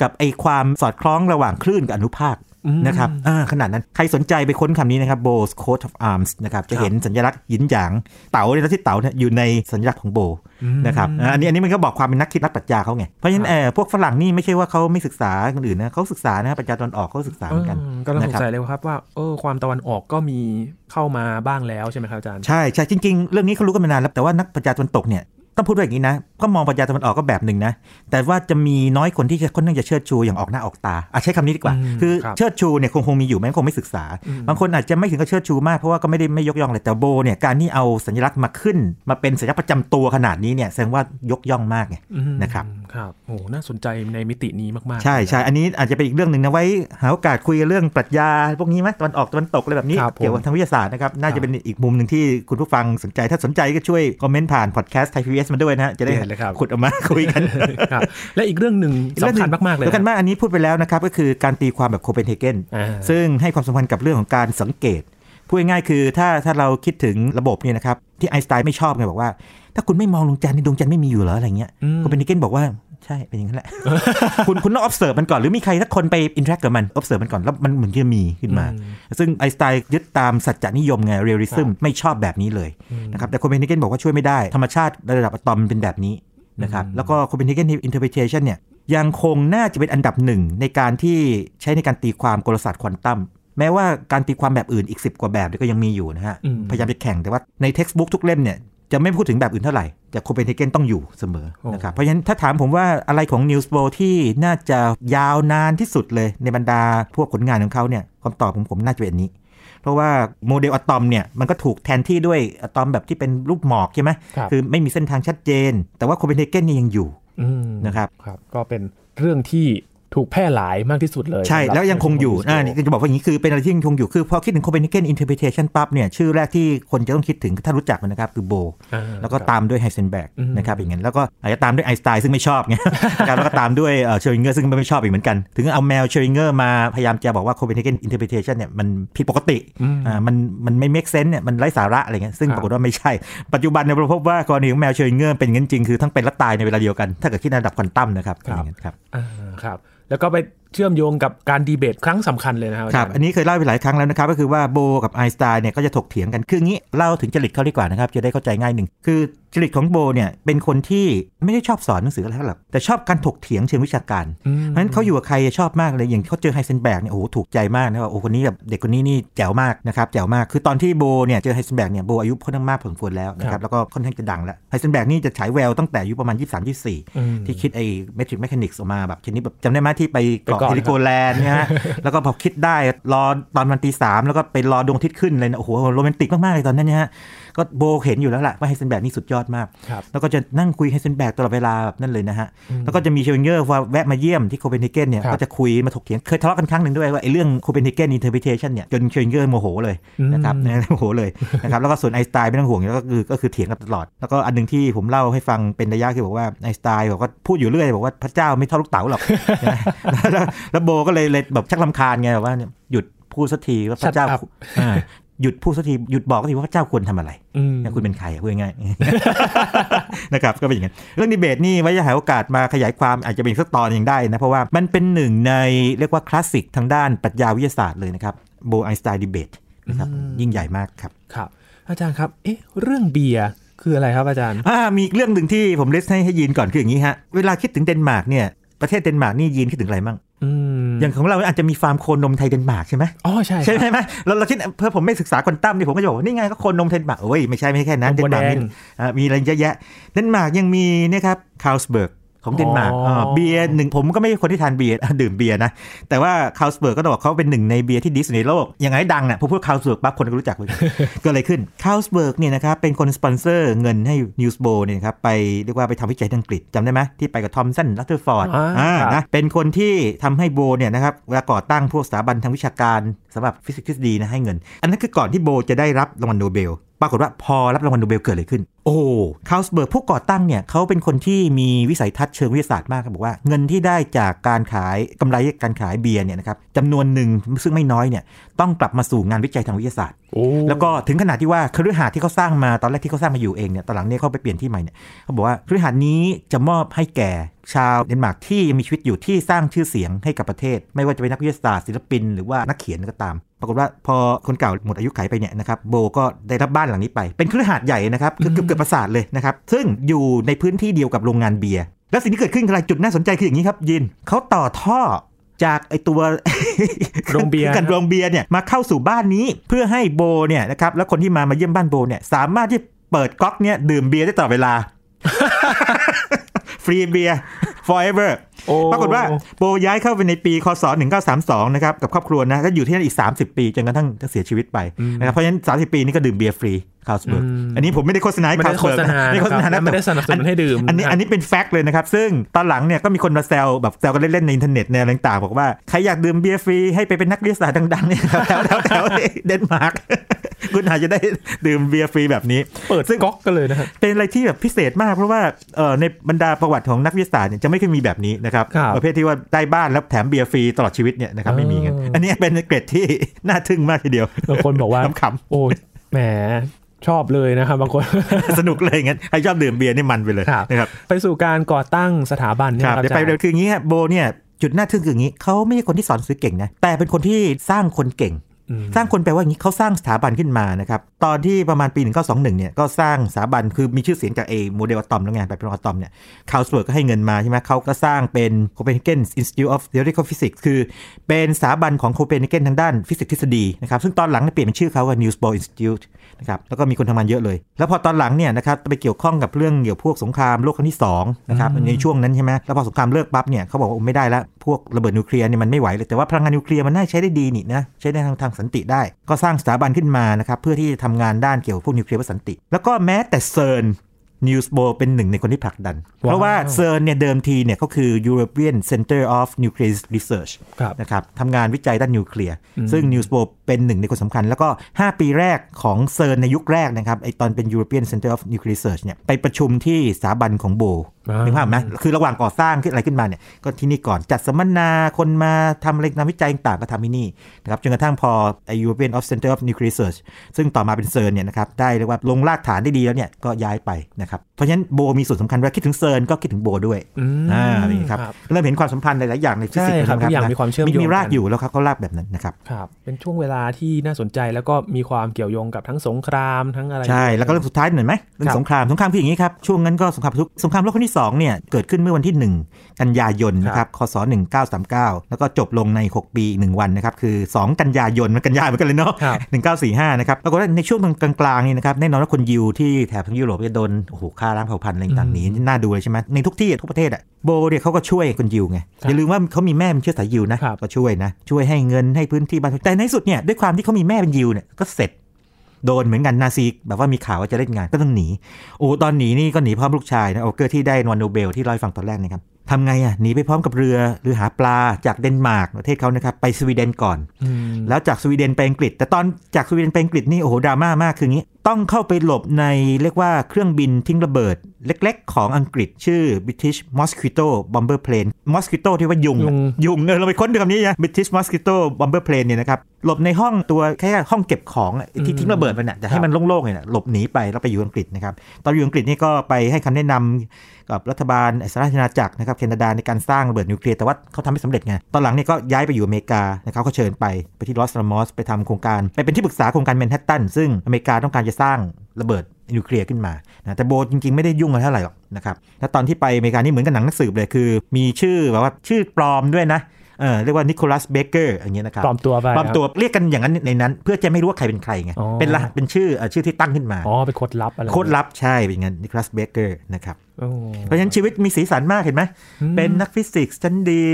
กับไอ้ความสอดคล้องระหว่างคลื่นกับอนุภาคอืม นะครับอ่าขนาดนั้นใครสนใจไปค้นคำนี้นะครับ Bow's coat of arms นะครับจะเห็นสัญลักษณ์หยินหยางเต๋าเนี่ยแล้วที่เต๋าเนี่ยอยู่ในสัญลักษณ์ของโบอืมนะครับอ่าอันนี้อันนี้มันก็บอกความเป็นนักคิดนักปรัชญาเขาไง เพราะฉะนั้นเออพวกฝรั่งนี่ไม่ใช่ว่าเขาไม่ศึกษาคนอื่นนะเขาศึกษานะปรัชญาตอนออกเขาศึกษาเหมือนกันเออก็ต้องสนะงครับสัยเลยครับว่าเออความตะวันออกก็มีเข้ามาบ้างแล้วใช่ไหมครับอาจารย์ใช่ใช่จริง ๆ เรื่องนี้เขารู้กันมานานแล้วแต่ว่านักปรัชญาตะวันตกเนี่ย ต้องพูดว่าอย่างนี้นะก็มองปรัชญาตะวันออกก็แบบหนึ่งนะ แต่ว่าจะมีน้อยคนที่จะค่อนข้างจะเชิดชูอย่างออกหน้าออกตาอะใช้คำนี้ดีกว่าอืมคือครับเชิดชูเนี่ยคงคงมีอยู่แม้คงไม่ศึกษาอืมบางคนอาจจะไม่ถึงกับเชิดชูมากเพราะว่าก็ไม่ได้ไม่ยกย่องเลยแต่โบเนี่ยการที่เอาสัญลักษณ์มาขึ้น มาเป็นสัญลักษณ์ประจำตัวขนาดนี้เนี่ยแสดงว่ายกย่องมากไงอืมนะครับครับโอ้น่าสนใจในมิตินี้มากๆ ใช่ใช่อันนี้อาจจะเป็นอีกเรื่องหนึ่งนะไว้หาโอกาสคุยกันเรื่องปรัชญาพวกนี้ไหมตะวันออกตะวันตกอะไรแบบนี้ครับผมเกี่ยวกับทางวิทยาศาสตร์นะครับน่าครัจะบเป็นอีกมุมหนึ่งที่คุณผู้ฟังสนใจถ้าสนใจก็ช่วยคอมเมนต์ผ่านพอดแคสต์ไทยพีบีเอสมาด้วยนะฮะจะได้เห็นเลยครับขุดออกมาคุยกันครับและอีกเรื่องหนึ่งสำคัญมากๆเลยสำคัญมากอันนี้พูดไปแล้วนะครับก็คือการตีความแบบโคเปนเฮเกนอ่าซึ่งให้ความสำคัญกับเรื่องของการสังเกตพูดง่ายๆคือถ้าถ้าเราคิดถึงระบบเนี่ยนะครับที่ไอน์สไตน์ไม่ชอบไงบอกว่า ถ้าคุณไม่มองดวงจันทร์นี่ดวงจันทร์ไม่มีอยู่เหรออะไรเงี้ยอืมโคเปนเฮเกนบอกว่า ใช่เป็นอย่างนั้นแหละ คุณคุณต้อง observe มันก่อน หรือมีใครสักคนไป interact กับมัน observe มันก่อน แล้วมันเหมือนจะมีขึ้นมาอืมซึ่งไอน์สไตน์ยึดตามสัจจนิยมไง realism ไม่ชอบแบบนี้เลยนะครับแต่โคเปนเฮเกนบอกว่าช่วยไม่ได้ ธรรมชาติระดับอะตอมเป็นแบบนี้นะครับแล้วก็โคเปนเฮเกน interpretation เนี่ยยังคงน่าจะเป็นอันดับหนึ่งในการที่ใช้ในการตีความกลศาสตร์ควอนตัมแม้ว่าการตีความแบบอื่นอีก 10 กว่าแบบเนี่ยก็ยังมีอยู่นะฮะอืมพยายามจะแข่งแต่ว่าใน textbook ทุกเล่มเนี่ย จะไม่พูดถึงแบบอื่นเท่าไหร่ แต่โคเปนเฮเกนต้องอยู่เสมอโอ้นะครับเพราะฉะนั้นถ้าถามผมว่าอะไรของนิวส์โ w ที่น่าจะยาวนานที่สุดเลยในบรรดาพวกผลงานของเขาเนี่ยคำตอบของผมน่าจะเป็นอันนี้ เพราะว่าโมเดลอะตอมเนี่ยมันก็ถูกแทนที่ด้วยอะตอมแบบที่เป็นรูปหมอกใช่ไหมครับคือไม่มีเส้นทางชัดเจน แต่ว่าโคเปนเฮเกนเนี่ยยังอยู่อืมนะครับครับก็เป็นเรื่องที่ ถูกแพร่หลายมากที่สุดเลย ใช่สำหรับแล้วยังคงอยู่ในอ่าช่วงนี่จะบอกว่าอย่างนี้คือเป็นอะไรที่ยังคงอยู่คือพอคิดถึง Copenhagen interpretation ปั๊บเนี่ยชื่อแรกที่คนจะต้องคิดถึงถ้ารู้จักมันนะครับ คือโบอ่าแล้วก็ครับตามด้วยไฮเซนแบกอืมนะครับอย่างนั้นแล้วก็อาจจะตามด้วยไอน์สไตน์ซึ่งไม่ชอบไงนะครับแล้วก็ตามด้วยเชอริงเกอร์ซึ่งไม่ชอบอีกเหมือนกัน ถึงเอาแมวเชอริงเกอร์มาพยายามจะบอกว่า Copenhagen interpretation เนี่ยมันผิดปกติอืมอ่ามันมันไม่ make sense เนี่ยมันไร้สาระอะไรเงี้ยซึ่งครับปรากฏว่าไม่ใช่ ปัจจุบันเนี่ยเราพบว่ากรณีของแมวเชอริงเกอร์เป็นอย่างนั้นจริงคือทั้งเป็นและตายในเวลาเดียวกัน ถ้าเกิดคิดในระดับควอนตัมนะครับเป็นอย่างนั้นครับอ่าครับ แล้วก็ไปเชื่อมโยงกับการดีเบตครั้งสำคัญเลยนะครับครับาจาย์อันนี้เคยเล่าไปหลายครั้งแล้วนะครับ ก็คือว่าโบกับไอน์สไตน์เนี่ยก็จะถกเถียงกัน คืองี้เล่าถึงจริตเขาดีกว่านะครับ จะได้เข้าใจง่ายหนึ่ง คือจริตของโบเนี่ยเป็นคนที่ไม่ได้ชอบสอนหนังสืออะไรเท่าไหร่หรอก แต่ชอบการถกเถียงเชิงวิชาการอืมเพราะฉะนั้นเขาอยู่กับใครชอบมากเลย อย่างเขาเจอไฮเซนแบกเนี่ยโอ้โหถูกใจมากนะว่าโอ้คนนี้แบบเด็กคนนี้นี่แจ๋วมากนะครับแจ๋วมาก คือตอนที่โบเนี่ยเจอไฮเซนแบกเนี่ยโบอายุค่อนข้างมากพอสมควรแล้วนะครับครับแล้วก็ค่อนข้างจะดังแล้ว ไฮเซนแบกนี่จะฉายแววตั้งแต่อายุประมาณ 23 24อืมที่คิดไอ้matrix mechanics ออกมาแบบชนิดแบบจำได้ไหมที่ไปเกาะไปเกาะเฮลิโกแลนด์เนี่ยฮะแล้วก็พอคิดได้รอตอนวันตีสามแล้วก็ไปรอดวงอาทิตย์ขึ้นเลยนะโอ้โหโรแมนติกมากๆเลยตอนนั้นเนี่ยฮะ ก็โบเห็นอยู่แล้วแหละว่าไฮเซนแบกนี่สุดยอดมากครับแล้วก็จะนั่งคุยไฮเซนแบกตลอดเวลาแบบนั่นเลยนะฮะ แล้วก็จะมีเชลเงอร์ว่าแวะมาเยี่ยมที่โคเปนเฮเกนเนี่ยครับก็จะคุยมาถกเถียงเคยทะเลาะกันครั้งหนึ่งด้วยว่าไอ้เรื่อง Copenhagen interpretation เนี่ยจนเชลเงอร์โมโหเลยนะครับอืมนะโมโหเลยนะครับแล้วก็ส่วนไอน์สไตน์ไม่ต้องห่วงแล้วก็คือก็คือเถียงกันตลอด แล้วก็อันหนึ่งที่ผมเล่าให้ฟังเป็นระยะคือบอกว่าไอน์สไตน์บอกว่าพูดอยู่เรื่อยบอกว่าพระเจ้าไม่ทอดลูกเต๋าหรอกนะแล้วแล้วโบก็เลยเลยแบบชักรำคาญไงแบบว่าเนี่ยหยุดพูดสักทีว่าพระเจ้า Shut up อ่า หยุดพูดสักทีหยุดบอกสักทีว่าพระเจ้าควรทำอะไรอืมนะคุณเป็นใครอะพูดง่ายๆนะครับก็เป็นอย่างนั้นเรื่องดีเบตนี่ไว้จะหาโอกาสมาขยายความอาจจะเป็นสักตอนยังได้นะ เพราะว่ามันเป็นหนึ่งในเรียกว่าคลาสสิกทางด้านปรัชญาวิทยาศาสตร์เลยนะครับโบไอน์สไตน์ดีเบตนะครับยิ่งใหญ่มากครับครับ อาจารย์ครับเอ๊ะเรื่องเบียร์คืออะไรครับอาจารย์อ่ามีอีกเรื่องหนึ่งที่ผมเล่าให้ให้ยินก่อนคืออย่างนี้ฮะเวลาคิดถึงเดนมาร์กเนี่ยประเทศเดนมาร์กนี่ยินคิดถึงอะไรมั่ง อืมอย่างของเราอาจจะมีฟาร์มโคนมไทยเดนมาร์กใช่ไหมอ๋อใช่ใช่ครับไหมเราเราคิดเพื่อผมไม่ศึกษาควอนตัมนี่ผมก็จะบอกว่านี่ไงก็โคนมเดนมาร์กโอ้ยไม่ใช่ไม่ใช่แค่นั้นนมเดนมาร์กแดมีงอ่ามีอะไรเยอะแยะเดนมาร์กยังมีเนี่ยครับคาลสเบิร์ก ของเดนมาร์กอ๋ออ่าเบียร์หนึ่งผมก็ไม่ใช่คนที่ทานเบียร์อะดื่มเบียร์นะ แต่ว่าคาลสเบิร์กก็ต้องบอกเขาเป็นหนึ่งในเบียร์ที่ดีที่สุดในโลก อย่างไงดังอะพอพูดคาลสเบิร์กปั๊บคนก็รู้จักเลยเกิดอะไรขึ้นคาลสเบิร์กเนี่ยนะครับเป็นคนสปอนเซอร์เงินให้นีลส์โบร์เนี่ยนะครับไปเรียกว่าไปทำวิจัยที่อังกฤษจำได้ไหมที่ไปกับทอมสันรัทเทอร์ฟอร์ดอ่าครับนะเป็นคนที่ทำให้โบเนี่ยนะครับเวลาก่อตั้งพวกสถาบันทางวิชาการ สำหรับฟิสิกส์ทฤษฎีนะให้เงิน อันนั้นคือก่อนที่โบจะได้รับรางวัลโนเบล ปรากฏว่าพอรับรางวัลโนเบลเกิดอะไรขึ้น โอ้คาลสเบิร์กผู้ก่อตั้งเนี่ยเขาเป็นคนที่มีวิสัยทัศน์เชิงวิทยาศาสตร์มากครับบอกว่าเงินที่ได้จากการขายกำไรการขายเบียร์เนี่ยนะครับจำนวนหนึ่งซึ่งไม่น้อยเนี่ยต้องกลับมาสู่งานวิจัยทางวิทยาศาสตร์โอ้แล้วก็ถึงขนาดที่ว่าคฤหาสน์ที่เขาสร้างมาตอนแรกที่เขาสร้างมาอยู่เองเนี่ยตอนหลังเนี่ยเขาไปเปลี่ยนที่ใหม่เนี่ยเขาบอกว่าคฤหาสน์นี้จะมอบให้แก่ ชาวเดนมาร์กที่ยังมีชีวิตอยู่ที่สร้างชื่อเสียงให้กับประเทศ ไม่ว่าจะเป็นนักวิทยาศาสตร์ศิลปิน หรือว่านักเขียนก็ตาม ปรากฏว่าพอคนเก่าหมดอายุไขไปเนี่ยนะครับโบก็ได้รับบ้านหลังนี้ไป เป็นคฤหาสน์ใหญ่นะครับคือเกือบเกือบปราสาทเลยนะครับซึ่งอยู่ในพื้นที่เดียวกับโรงงานเบียร์แล้วสิ่งที่เกิดขึ้นคืออะไรจุดน่าสนใจคืออย่างนี้ครับยินเขาต่อท่อจากไอตัวโรงเบียร์กันโรงเบียร์เนี่ยมาเข้าสู่บ้านนี้เพื่อให้โบเนี่ยนะครับแล้วคนที่มามาเยี่ยมบ้านโบเนี่ยสามารถที่เปิดก๊อกเนี่ยดื่มเบียร์ได้ตลอดเวลา free beer forever โอ้ปรากฏว่าโบย้ายเข้าไปในปีคศ1932นะครับกับครอบครัวนะแล้วอยู่ที่นั่นอีก 30 ปีจนกระทั่งเสียชีวิตไปนะครับเพราะฉะนั้น 30 ปีนี้ก็ดื่มเบียร์ฟรีคาลสเบิร์กอันนี้ผมไม่ได้โฆษณาให้ไม่ได้โฆษณาคาลสเบิร์กไม่ได้โฆษณานะครับนะไม่ได้สนับสนุนให้ดื่ม อันนี้อันนี้เป็น fact เลยนะครับ ซึ่งตอนหลังเนี่ยก็มีคนมาแซวแบบแซวกันเล่นๆในอินเทอร์เน็ตในอะไรต่างๆบอกว่า ใครอยากดื่มเบียร์ฟรีให้ไปเป็นนักวิทยาศาสตร์ดังๆเนี่ยแถวแถวแถวเดนมาร์ก คุณอาจจะได้ดื่มเบียร์ฟรีแบบนี้ เปิดก๊อกกันเลยนะครับเป็นอะไรที่แบบพิเศษมากเพราะว่าเอ่อในบรรดาประวัติของนักวิทยาศาสตร์เนี่ยจะไม่เคยมีแบบนี้นะครับครับ ประเภทที่ว่าได้บ้านแล้วแถมเบียร์ฟรีตลอดชีวิตเนี่ยนะครับไม่มีกันเอออันนี้เป็นเกร็ดที่น่าทึ่งมากทีเดียวบางคนบอกว่าขำโอ้ยแหมชอบเลยนะครับบางคนๆสนุกเลยงั้นใครชอบดื่มเบียร์นี่มันไปเลยครับนะครับไปสู่การก่อตั้งสถาบันเนี่ยครับครับเดี๋ยวไปอาจารย์เร็วคืออย่างนี้ฮะโบเนี่ยจุดน่าทึ่งคืออย่างนี้เขาไม่ใช่คนที่สอนหนังสือเก่งนะแต่เป็นคนที่สร้างคนเก่งอืม สร้างคนแปลว่าอย่างนี้เขาสร้างสถาบันขึ้นมานะครับ ตอนที่ประมาณปี 1921 เนี่ย ก็สร้างสถาบันคือมีชื่อเสียงจากเอโมเดลอะตอมแล้วไงแบบเป็นอะตอมเนี่ยคาลสเบิร์กก็ให้เงินมาใช่ไหมเขาก็สร้างเป็น Copenhagen Institute of Theoretical Physics คือเป็นสถาบันของโคเปนเฮเกนทางด้านฟิสิกส์ทฤษฎีนะครับ ซึ่งตอนหลังเนี่ยเปลี่ยนเป็นชื่อเขาว่า Niels Bohr Institute นะครับแล้วก็มีคนทำงานเยอะเลย แล้วพอตอนหลังเนี่ยนะครับไปเกี่ยวข้องกับเรื่องเกี่ยวพวกสงครามโลกครั้งที่สองนะครับในช่วงนั้นใช่ไหมแล้วพอสงครามเลิกปั๊บเนี่ยเขาบอกว่าไม่ได้ละพวกระเบิดนิวเคลียร์เนี่ยมันไม่ไหวเลยแต่ว่าพลังงานนิวเคลียร์มันน่าใช้ได้ดีนี่นะใช้ได้ทางทางสันติได้ ก็สร้างสถาบันขึ้นมานะครับเพื่อที่จะทำงานด้านเกี่ยวกับพวกนิวเคลียร์และสันติ แล้วก็แม้แต่เซิร์นนีลส์โบร์เป็นหนึ่งในคนที่ผลักดัน เพราะว่าเซิร์นเนี่ยเดิมทีเนี่ยเขาคือ European Center of Nuclear Research ครับนะครับทำงานวิจัยด้านนิวเคลียร์ ซึ่งนีลส์โบร์เป็นหนึ่งในคนสำคัญ แล้วก็ 5 ปีแรกของเซิร์นในยุคแรกนะครับไอตอนเป็น European Center of Nuclear Research เนี่ยไปประชุมที่สถาบันของโบอ่า นึนึกภาพไหมคือระหว่างก่อสร้างขึ้นอะไรขึ้นมาเนี่ยก็ที่นี่ก่อนจัดสัมมนาคนมาทำอะไรงานวิจัยต่างๆก็ทำที่นี่นะครับจนกระทั่งพอไอ European of Center of Nuclear Research ซึ่งต่อมาเป็นเซิร์นเนี่ยนะครับได้เรียกว่าลงรากฐานได้ดีแล้วเนี่ยก็ย้ายไปนะครับเพราะฉะนั้นโบมีส่วนสำคัญเวลาคิดถึงเซิร์นก็คิดถึงโบด้วยอืมอ่านี่ครับครับเริ่มเห็นความสัมพันธ์หลายๆอย่างในฟิสิกส์ใช่ครับนะทุกอย่างมีความเชื่อมโยงมีรากกันอยู่แล้วครับเขารากแบบนั้นนะครับครับเป็นช่วงเวลาที่น่าสนใจแล้วก็มีความเกี่ยวโยงกับทั้งสงครามทั้งอะไรใช่แล้วก็เรื่องสุดท้ายหน่อยไหมเรื่อครังบสงครามสงครามคืออย่างนี้ครับช่วงนั้นก็สงครามทุกสงครามโลกครั้งที่2เนี่ยเกิดขึ้นเมื่อวันที่ 1 กันยายนนะครับคศ1939 แล้วก็จบลงใน 6 ปี1วันนะครับคือ 2 กันยายนมันกันยายเหมือนกันเลยเนาะครับ1945นะครับปรากฏว่าในช่วงกลางๆนี่นะครับแน่นอนว่าคนยิวที่แถบทางยุโรปจะโดนโอ้โหฆ่าล้างเผ่าพันธุ์อะไรต่างๆนี้น่าดูเลยใช่ไหมในทุกที่ทุกประเทศอะโบเนี่ยเขาก็ช่วยคนยิวไงอย่าลืมว่าเขามีแม่เป็นเชื้อสายยิวนะครับก็ช่วยนะช่วยให้เงินให้พื้นที่บ้านแต่ในที่สุดเนี่ยด้วยความที่เขามีแม่เป็นยิวเนี่ยก็เสร็จ โดนเหมือนกันนาซีแบบว่ามีข่าวว่าจะเล่นงานก็ต้องหนีโอ้ตอนหนีนี่ก็หนีพร้อมลูกชายนะโอเกอร์ที่ได้รางวัลโนเบลที่เล่าให้ฟังตอนแรกนะครับทำไงอะหนีไปพร้อมกับเรือเรือหาปลาจากเดนมาร์กประเทศเขานะครับไปสวีเดนก่อนอืมแล้วจากสวีเดนไปอังกฤษ แต่ตอนจากสวีเดนไปอังกฤษนี่โอ้โหดราม่ามากคืองี้ ต้องเข้าไปหลบในเรียกว่าเครื่องบินทิ้งระเบิด เล็กๆ ของอังกฤษชื่อ British Mosquito Bomber Plane Mosquito ที่ว่ายุง ยุงยุงเออเราไปค้นดูคำนี้นะ British Mosquito Bomber Plane เนี่ยนะครับ หลบในห้องตัวแค่ห้องเก็บของอะที่ทิ้งระเบิดมันน่ะจะให้มันโล่งๆเนี่ยนะหลบหนีไปแล้วไปอยู่อังกฤษนะครับ ตอนอยู่อังกฤษนี่ก็ไปให้คำแนะนำ กับรัฐบาลสหราชอาณาจักรนะครับแคนาดาในการสร้างระเบิดนิวเคลียร์แต่ว่าเขาทำไม่สำเร็จไงตอนหลังเนี่ยก็ย้ายไปอยู่อเมริกานะครับเขาเชิญไปไปที่ลอส a ลมอสไปทำโครงการ ไปเป็นที่ปรึกษาโครงการแมนฮัตตันซึ่งอเมริกาต้องการจะสร้างระเบิดนิวเคลียร์ขึ้นมานะแต่โบจริง ๆ ไม่ได้ยุ่งอะไรเท่าไหร่หรอกนะครับแล้วตอนที่ไปอเมริกานี่เหมือนกับหนังนักสืบเลยคือ มีชื่อแบบว่าชื่อปลอมด้วยนะ เออเรียกว่านิโคลัสเบเกอร์อย่างเงี้ยนะครับปลอมตัวไปปลอมตัวเรียกกันอย่างนั้นในนั้น เพื่อจะไม่รู้ว่าใครเป็นใครไงอ๋อเป็นรหัสเป็นชื่อเอ่อชื่อที่ตั้งขึ้นมาอ๋อเป็นโค้ดลับอะไรโค้ดลับใช่เป็นอย่างนั้นนิโคลัสเบเกอร์นะครับโอ้เพราะฉะนั้นชีวิตมีสีสันมากเห็นไหมอืมเป็นนักฟิสิกส์ชั้นดี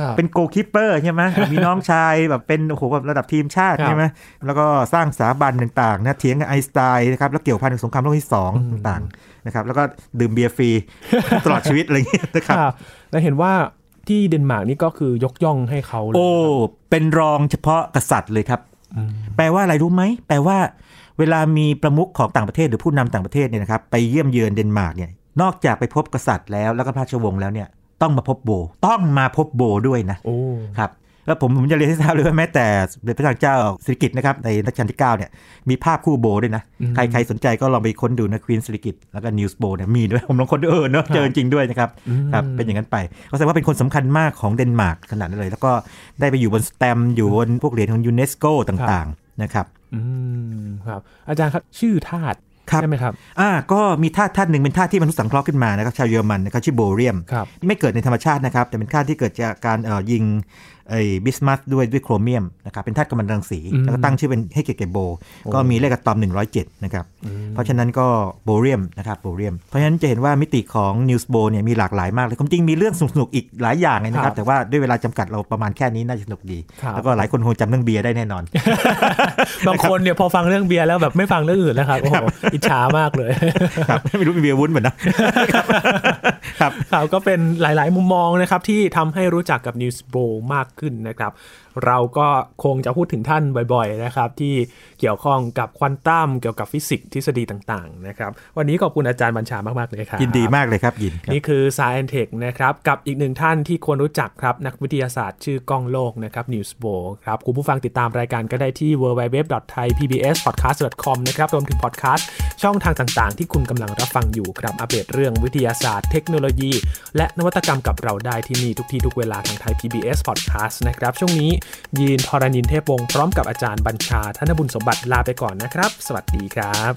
ครับเป็น goalkeeper ใช่ไหมมีน้องชายแบบเป็นโอ้โหแบบระดับทีมชาติครับใช่ไหมแล้วก็สร้างสถาบันต่างๆนะเถียงกับไอน์สไตน์นะครับแล้วเกี่ยวพันกับสงครามโลกที่สองอืมต่างๆนะครับแล้วก็ดื่มเบียร์ฟรีตลอดชีวิตอะไรอย่างเงี้ยนะครับครับแล้วเห็นว่า ที่เดนมาร์กนี่ก็คือยกย่องให้เขาเลยโอ้ เป็นรองเฉพาะกษัตริย์เลยครับอืมแปลว่าอะไรรู้ไหม แปลว่า เวลามีประมุขของต่างประเทศหรือผู้นำต่างประเทศเนี่ยนะครับไปเยี่ยมเยือนเดนมาร์กเนี่ย นอกจากไปพบกษัตริย์แล้วแล้วก็พระราชวงศ์แล้วเนี่ยต้องมาพบโบ ต้องมาพบโบด้วยนะโอ้ครับ แล้วผมผมจะเรียนให้ทราบเลยว่าแม้แต่สมเด็จพระนางเจ้าสิริกิติ์นะครับในรัชกาลที่ 9 เนี่ยมีภาพคู่โบด้วยนะอืมใครใครสนใจก็ลองไปค้นดูนะ Queen สิริกิติ์แล้วก็นีลส์โบร์เนี่ยมีด้วย ผมลองค้นดูเออเนอะเจอจริงด้วยนะครับอืมครับเป็นอย่างนั้นไป ก็แสดงว่าเป็นคนสำคัญมากของเดนมาร์กขนาดนั้นเลย แล้วก็ได้ไปอยู่บนสแตมป์อยู่บนพวกเหรียญของยูเนสโกต่างๆนะครับอืมครับอาจารย์ครับชื่อธาตุครับใช่ไหมครับ อ่า ก็มีธาตุธาตุหนึ่งเป็นธาตุที่มนุษย์สังเคราะห์ขึ้นมานะครับ ชาวเยอรมันนะครับชื่อโบเรียมครับไม่เกิดในธรรมชาตินะครับ แต่เป็นธาตุที่เกิดจากการเอ่อยิง ไอ้บิสมัสด้วยด้วยโครเมียมนะครับเป็นธาตุกัมมันตรังสีอืมแล้วก็ตั้งชื่อเป็นให้เกียรติแก่โบ ก็มีเลขอะตอม 107 นะครับ เพราะฉะนั้นก็โบเรียมนะครับโบเรียม เพราะฉะนั้นจะเห็นว่ามิติของนิวส์โบเนี่ยมีหลากหลายมากเลยความจริงมีเรื่องสนุกๆอีกหลายอย่างเลยนะคครัรับบแต่ว่าด้วยเวลาจำกัดเราประมาณแค่นี้น่าจะสนุกดีครับแล้วก็หลายคนคงจำเรื่องเบียร์ได้แน่นอน บางคนเนี่ยพอฟังเรื่องเบียร์แล้วแบบไม่ฟังเรื่องอื่นแล้วครับโอ้โหอิจฉามากเลยครับไม่รู้มีเบียร์วุ้นเหมือนนะครับครับก็เป็นหลาย ๆ มุมมองนะครับที่ทำให้รู้จักกับ News b o w มากขึ้นนะครับ เราก็คงจะพูดถึงท่านบ่อยๆนะครับ ที่เกี่ยวข้องกับควอนตัมเกี่ยวกับฟิสิกส์ทฤษฎีต่างๆนะครับ วันนี้ขอบคุณอาจารย์บัญชามากๆเลยครับยินดีมากเลยครับยินครับนี่คือ Science Tech นะครับกับอีกหนึ่งท่านที่ควรรู้จักครับ นักวิทยาศาสตร์ชื่อกล้องโลกนะครับ News b o w ครับคุณผู้ฟังติดตามรายการก็ได้ที่ www.thaipbspodcast.com นะครับรวมถึงพอดแคสต์ช่องทางต่างๆ ที่คุณกำลังรับฟังอยู่ครับอัปเดตเรื่องวิทยาศาสตร์ เทคโนโลยี และนวัตกรรมกับเราได้ที่นี่ทุกที่ทุกเวลาทางไทย PBS Podcast นะครับช่วงนี้ยีนทรณินเทพวงศ์พร้อมกับอาจารย์บัญชาท่านบุญสมบัติลาไปก่อนนะครับ สวัสดีครับ